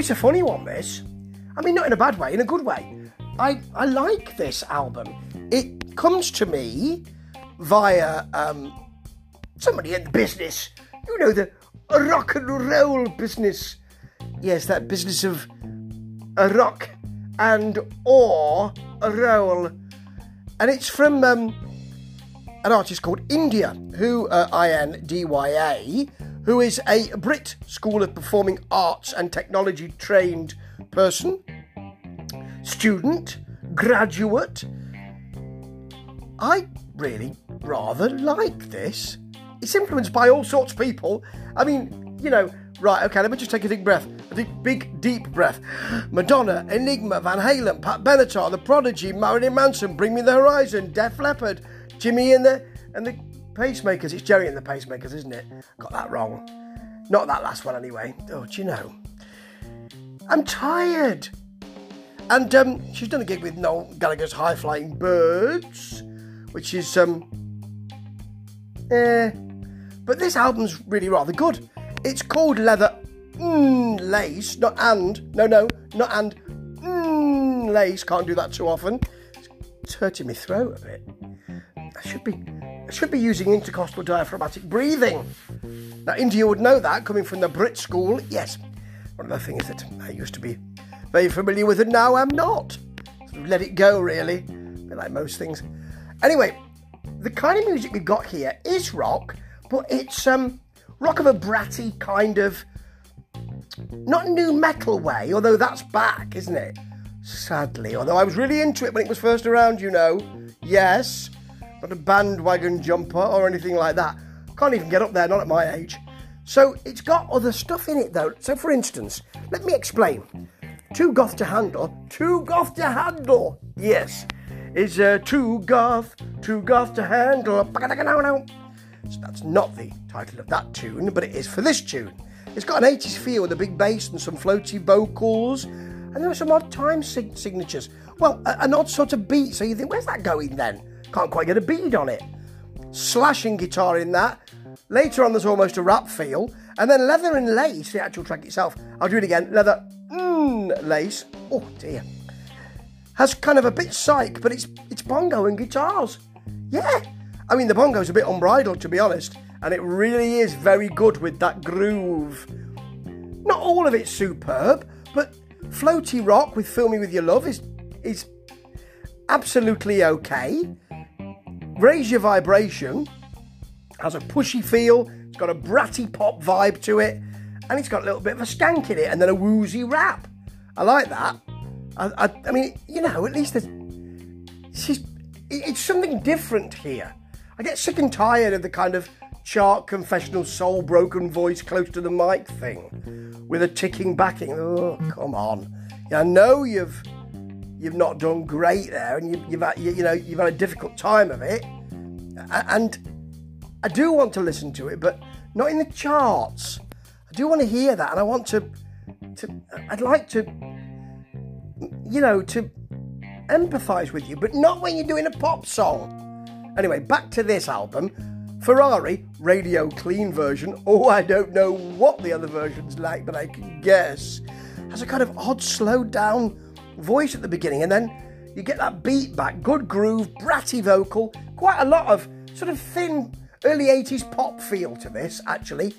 it's a funny one, this. I mean, not in a bad way, in a good way. I, I like this album. It comes to me via um, somebody in the business. You know, the rock and roll business. Yes, that business of a rock and or a roll. And it's from um, an artist called Indya, who, uh, I N D Y A, who is a Brit School of Performing Arts and Technology trained person, student, graduate. I really rather like this. It's influenced by all sorts of people. I mean, you know, right, okay, let me just take a deep breath. A deep, big, deep breath. Madonna, Enigma, Van Halen, Pat Benatar, The Prodigy, Marilyn Manson, Bring Me the Horizon, Def Leppard, Jimmy and the and the Pacemakers. It's Gerry and the Pacemakers, isn't it? Got that wrong. Not that last one anyway. Oh, do you know? I'm tired. And um, she's done a gig with Noel Gallagher's High Flying Birds, which is um, eh. But this album's really rather good. It's called Leather mm, Lace, not and. No, no, not and. Mm, lace. Can't do that too often. It's hurting my throat a bit. I should be, should be using intercostal diaphragmatic breathing. Now, Indya would know that coming from the Brit school. Yes, one of the things that I used to be very familiar with, and now I'm not. Sort of let it go, really. Like most things. Anyway, the kind of music we've got here is rock, but it's um rock of a bratty kind of not nu metal way, although that's back, isn't it? Sadly, although I was really into it when it was first around, you know. Yes, not a bandwagon jumper or anything like that. Can't even get up there, not at my age. So it's got other stuff in it though. So for instance, let me explain. Too goth to handle, too goth to handle. Yes, is uh, too goth, too goth to handle. So that's not the title of that tune, but it is for this tune. It's got an 80s feel with a big bass and some floaty vocals, and there are some odd time sig- signatures. Well, a- an odd sort of beat, so you think, where's that going then? Can't quite get a bead on it. Slashing guitar in that. Later on, there's almost a rap feel, and then leather and lace, the actual track itself. I'll do it again. Leather, mmm, lace. Oh dear. Has kind of a bit psych, but it's it's bongo and guitars. Yeah. I mean, the bongo's a bit unbridled, to be honest, and it really is very good with that groove. Not all of it's superb, but floaty rock with "Fill Me with Your Love" is is absolutely okay. Raise Your Vibration has a pushy feel, it's got a bratty pop vibe to it, and it's got a little bit of a skank in it, and then a woozy rap. I like that. I, I, I mean, you know, at least there's, it's, it's something different here. I get sick and tired of the kind of chart confessional soul broken voice close to the mic thing with a ticking backing. Oh, come on. I know you've you've not done great there, and you, you've had, you, you know you've had a difficult time of it, and I do want to listen to it, but not in the charts. I do want to hear that, and I want to to I'd like to you know to empathise with you, but not when you're doing a pop song. Anyway, back to this album. Ferrari radio clean version. Oh, I don't know what the other version's like, but I can guess. Has a kind of odd slowed down voice at the beginning, and then you get that beat back, good groove, bratty vocal, quite a lot of sort of thin early 80s pop feel to this, actually.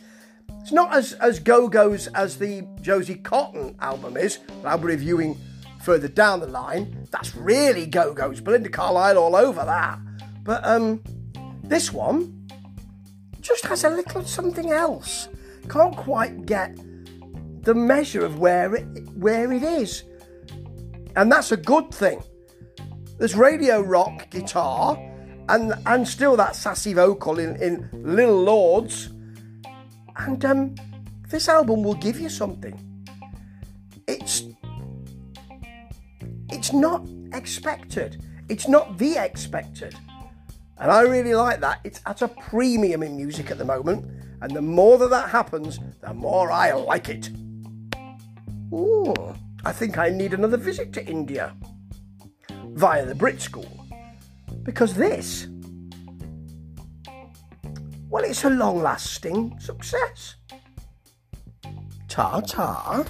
It's not as, as Go-Go's as the Josie Cotton album is, that I'll be reviewing further down the line. That's really Go-Go's, Belinda Carlisle all over that. But um, this one just has a little something else. Can't quite get the measure of where it where it is. And that's a good thing. There's radio rock guitar and and still that sassy vocal in, in Little Lords. And um, this album will give you something. It's it's not expected. It's not the expected. And I really like that. It's at a premium in music at the moment. And the more that that happens, the more I like it. Ooh, I think I need another visit to Indya via the Brit School. Because this, well, it's a long lasting success. Ta ta.